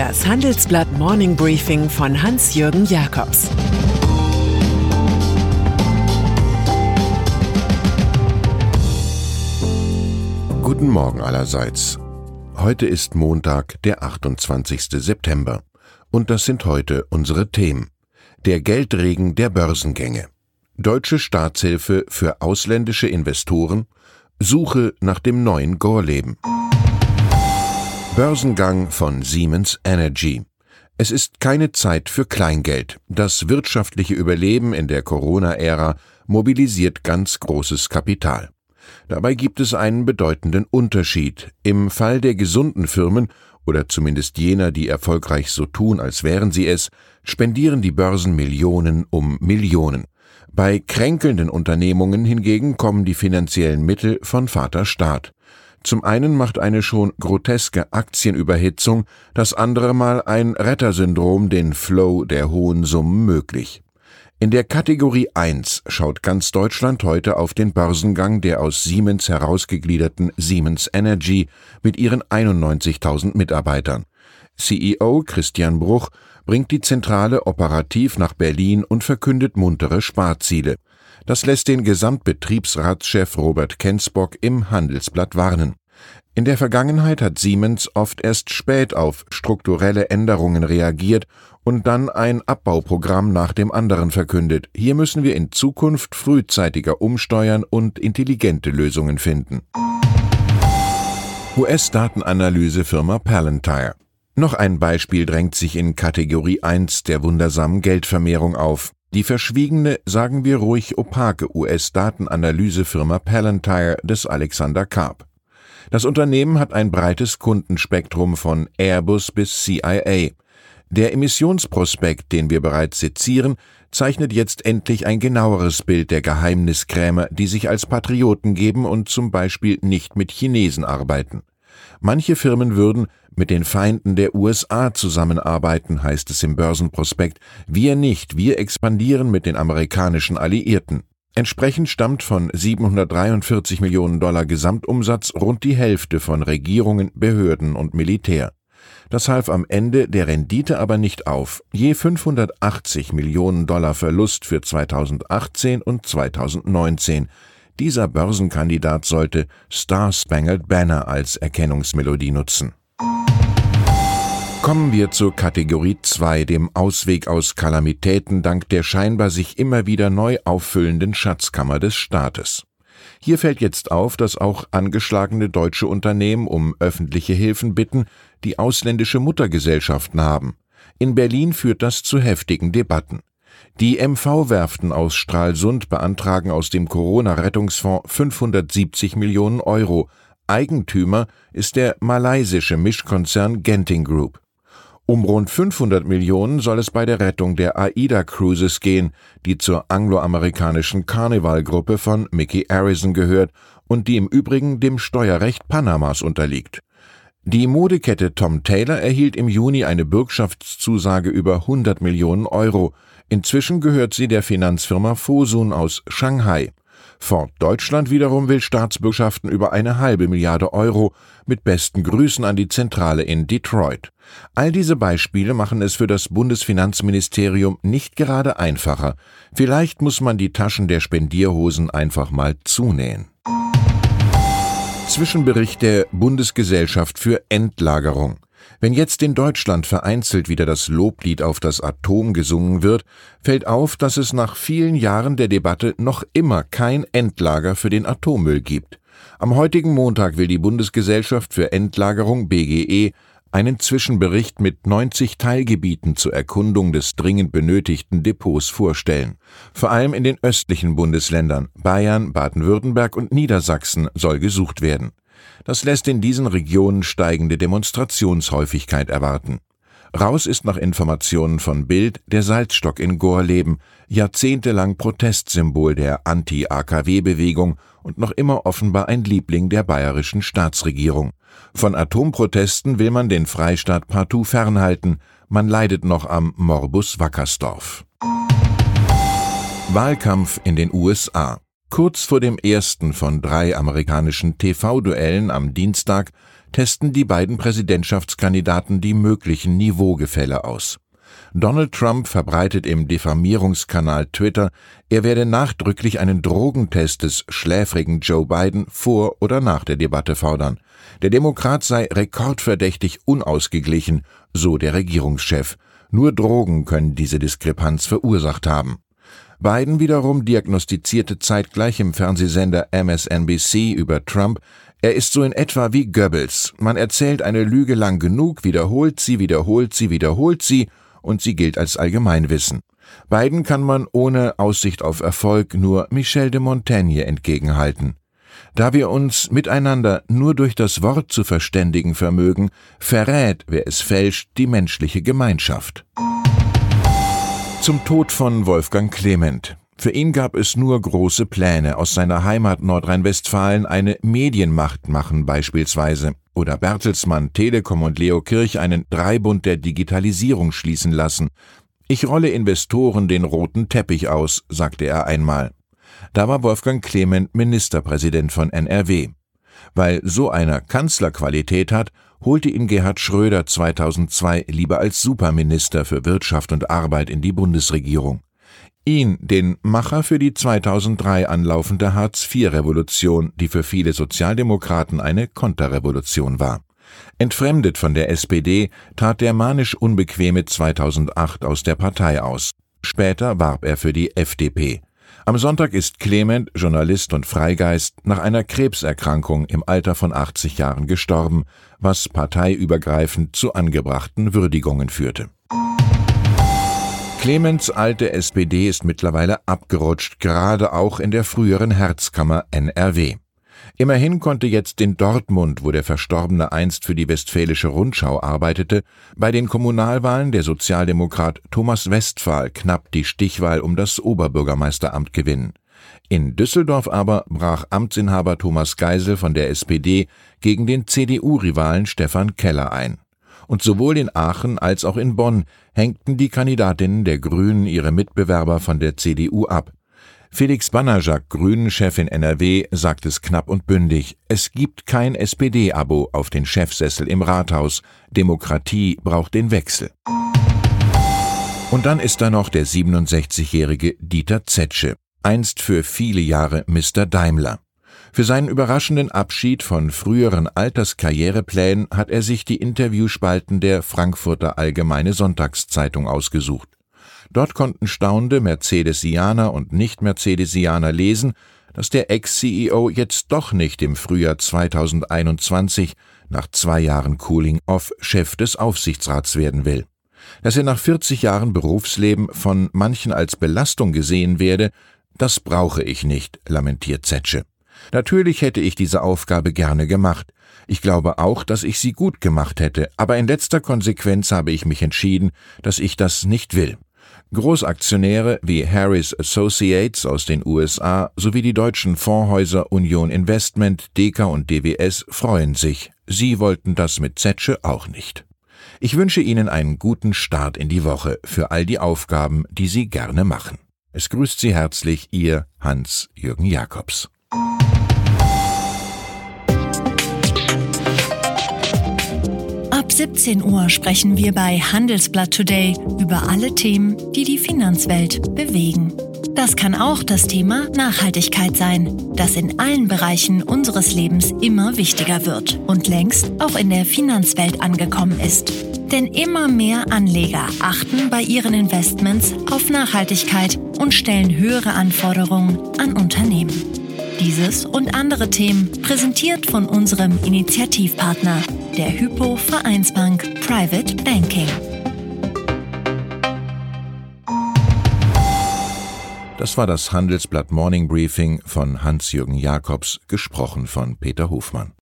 Das Handelsblatt Morning Briefing von Hans-Jürgen Jakobs Guten Morgen allerseits. Heute ist Montag, der 28. September. Und das sind heute unsere Themen. Der Geldregen der Börsengänge. Deutsche Staatshilfe für ausländische Investoren. Suche nach dem neuen Gorleben. Börsengang von Siemens Energy. Es ist keine Zeit für Kleingeld. Das wirtschaftliche Überleben in der Corona-Ära mobilisiert ganz großes Kapital. Dabei gibt es einen bedeutenden Unterschied. Im Fall der gesunden Firmen oder zumindest jener, die erfolgreich so tun, als wären sie es, spendieren die Börsen Millionen um Millionen. Bei kränkelnden Unternehmungen hingegen kommen die finanziellen Mittel von Vater Staat. Zum einen macht eine schon groteske Aktienüberhitzung, das andere Mal ein Rettersyndrom den Flow der hohen Summen möglich. In der Kategorie 1 schaut ganz Deutschland heute auf den Börsengang der aus Siemens herausgegliederten Siemens Energy mit ihren 91.000 Mitarbeitern. CEO Christian Bruch bringt die Zentrale operativ nach Berlin und verkündet muntere Sparziele. Das lässt den Gesamtbetriebsratschef Robert Kensbock im Handelsblatt warnen. In der Vergangenheit hat Siemens oft erst spät auf strukturelle Änderungen reagiert und dann ein Abbauprogramm nach dem anderen verkündet. Hier müssen wir in Zukunft frühzeitiger umsteuern und intelligente Lösungen finden. US-Datenanalysefirma Palantir. Noch ein Beispiel drängt sich in Kategorie 1 der wundersamen Geldvermehrung auf. Die verschwiegene, sagen wir ruhig opake US-Datenanalysefirma Palantir des Alexander Karp. Das Unternehmen hat ein breites Kundenspektrum von Airbus bis CIA. Der Emissionsprospekt, den wir bereits sezieren, zeichnet jetzt endlich ein genaueres Bild der Geheimniskrämer, die sich als Patrioten geben und zum Beispiel nicht mit Chinesen arbeiten. Manche Firmen würden mit den Feinden der USA zusammenarbeiten, heißt es im Börsenprospekt. Wir nicht, wir expandieren mit den amerikanischen Alliierten. Entsprechend stammt von 743 Millionen Dollar Gesamtumsatz rund die Hälfte von Regierungen, Behörden und Militär. Das half am Ende der Rendite aber nicht auf. Je 580 Millionen Dollar Verlust für 2018 und 2019. Dieser Börsenkandidat sollte Star Spangled Banner als Erkennungsmelodie nutzen. Kommen wir zur Kategorie 2, dem Ausweg aus Kalamitäten dank der scheinbar sich immer wieder neu auffüllenden Schatzkammer des Staates. Hier fällt jetzt auf, dass auch angeschlagene deutsche Unternehmen um öffentliche Hilfen bitten, die ausländische Muttergesellschaften haben. In Berlin führt das zu heftigen Debatten. Die MV-Werften aus Stralsund beantragen aus dem Corona-Rettungsfonds 570 Millionen Euro. Eigentümer ist der malaysische Mischkonzern Genting Group. Um rund 500 Millionen soll es bei der Rettung der AIDA Cruises gehen, die zur angloamerikanischen Carnival-Gruppe von Mickey Harrison gehört und die im Übrigen dem Steuerrecht Panamas unterliegt. Die Modekette Tom Taylor erhielt im Juni eine Bürgschaftszusage über 100 Millionen Euro. Inzwischen gehört sie der Finanzfirma Fosun aus Shanghai. Ford Deutschland wiederum will Staatsbürgschaften über eine halbe Milliarde Euro mit besten Grüßen an die Zentrale in Detroit. All diese Beispiele machen es für das Bundesfinanzministerium nicht gerade einfacher. Vielleicht muss man die Taschen der Spendierhosen einfach mal zunähen. Zwischenbericht der Bundesgesellschaft für Endlagerung. Wenn jetzt in Deutschland vereinzelt wieder das Loblied auf das Atom gesungen wird, fällt auf, dass es nach vielen Jahren der Debatte noch immer kein Endlager für den Atommüll gibt. Am heutigen Montag will die Bundesgesellschaft für Endlagerung BGE einen Zwischenbericht mit 90 Teilgebieten zur Erkundung des dringend benötigten Depots vorstellen. Vor allem in den östlichen Bundesländern Bayern, Baden-Württemberg und Niedersachsen soll gesucht werden. Das lässt in diesen Regionen steigende Demonstrationshäufigkeit erwarten. Raus ist nach Informationen von Bild der Salzstock in Gorleben, jahrzehntelang Protestsymbol der Anti-AKW-Bewegung und noch immer offenbar ein Liebling der bayerischen Staatsregierung. Von Atomprotesten will man den Freistaat partout fernhalten, man leidet noch am Morbus Wackersdorf. Wahlkampf in den USA Kurz vor dem ersten von drei amerikanischen TV-Duellen am Dienstag testen die beiden Präsidentschaftskandidaten die möglichen Niveaugefälle aus. Donald Trump verbreitet im Diffamierungskanal Twitter, er werde nachdrücklich einen Drogentest des schläfrigen Joe Biden vor oder nach der Debatte fordern. Der Demokrat sei rekordverdächtig unausgeglichen, so der Regierungschef. Nur Drogen können diese Diskrepanz verursacht haben. Biden wiederum diagnostizierte zeitgleich im Fernsehsender MSNBC über Trump, er ist so in etwa wie Goebbels. Man erzählt eine Lüge lang genug, wiederholt sie, wiederholt sie, wiederholt sie, und sie gilt als Allgemeinwissen. Beiden kann man ohne Aussicht auf Erfolg nur Michel de Montaigne entgegenhalten. Da wir uns miteinander nur durch das Wort zu verständigen vermögen, verrät, wer es fälscht, die menschliche Gemeinschaft. Zum Tod von Wolfgang Clement. Für ihn gab es nur große Pläne, aus seiner Heimat Nordrhein-Westfalen eine Medienmacht machen beispielsweise, oder Bertelsmann, Telekom und Leo Kirch einen Dreibund der Digitalisierung schließen lassen. Ich rolle Investoren den roten Teppich aus, sagte er einmal. Da war Wolfgang Clement Ministerpräsident von NRW. Weil so einer Kanzlerqualität hat, holte ihn Gerhard Schröder 2002 lieber als Superminister für Wirtschaft und Arbeit in die Bundesregierung. Ihn, den Macher für die 2003 anlaufende Hartz-IV-Revolution, die für viele Sozialdemokraten eine Konterrevolution war. Entfremdet von der SPD trat der manisch Unbequeme 2008 aus der Partei aus. Später warb er für die FDP. Am Sonntag ist Clement, Journalist und Freigeist, nach einer Krebserkrankung im Alter von 80 Jahren gestorben, was parteiübergreifend zu angebrachten Würdigungen führte. Clemens alte SPD ist mittlerweile abgerutscht, gerade auch in der früheren Herzkammer NRW. Immerhin konnte jetzt in Dortmund, wo der Verstorbene einst für die Westfälische Rundschau arbeitete, bei den Kommunalwahlen der Sozialdemokrat Thomas Westphal knapp die Stichwahl um das Oberbürgermeisteramt gewinnen. In Düsseldorf aber brach Amtsinhaber Thomas Geisel von der SPD gegen den CDU-Rivalen Stefan Keller ein und sowohl in Aachen als auch in Bonn hängten die Kandidatinnen der Grünen ihre Mitbewerber von der CDU ab. Felix Banajak, Grünen-Chef in NRW, sagt es knapp und bündig. Es gibt kein SPD-Abo auf den Chefsessel im Rathaus. Demokratie braucht den Wechsel. Und dann ist da noch der 67-jährige Dieter Zetsche, einst für viele Jahre Mr. Daimler. Für seinen überraschenden Abschied von früheren Alterskarriereplänen hat er sich die Interviewspalten der Frankfurter Allgemeine Sonntagszeitung ausgesucht. Dort konnten staunende Mercedesianer und Nicht-Mercedesianer lesen, dass der Ex-CEO jetzt doch nicht im Frühjahr 2021 nach zwei Jahren Cooling-Off Chef des Aufsichtsrats werden will. Dass er nach 40 Jahren Berufsleben von manchen als Belastung gesehen werde, das brauche ich nicht, lamentiert Zetsche. Natürlich hätte ich diese Aufgabe gerne gemacht. Ich glaube auch, dass ich sie gut gemacht hätte, aber in letzter Konsequenz habe ich mich entschieden, dass ich das nicht will. Großaktionäre wie Harris Associates aus den USA sowie die deutschen Fondshäuser Union Investment, Deka und DWS freuen sich. Sie wollten das mit Zetsche auch nicht. Ich wünsche Ihnen einen guten Start in die Woche für all die Aufgaben, die Sie gerne machen. Es grüßt Sie herzlich Ihr Hans-Jürgen Jakobs. 17 Uhr sprechen wir bei Handelsblatt Today über alle Themen, die die Finanzwelt bewegen. Das kann auch das Thema Nachhaltigkeit sein, das in allen Bereichen unseres Lebens immer wichtiger wird und längst auch in der Finanzwelt angekommen ist. Denn immer mehr Anleger achten bei ihren Investments auf Nachhaltigkeit und stellen höhere Anforderungen an Unternehmen. Dieses und andere Themen präsentiert von unserem Initiativpartner, der Hypo Vereinsbank Private Banking. Das war das Handelsblatt Morning Briefing von Hans-Jürgen Jakobs, gesprochen von Peter Hofmann.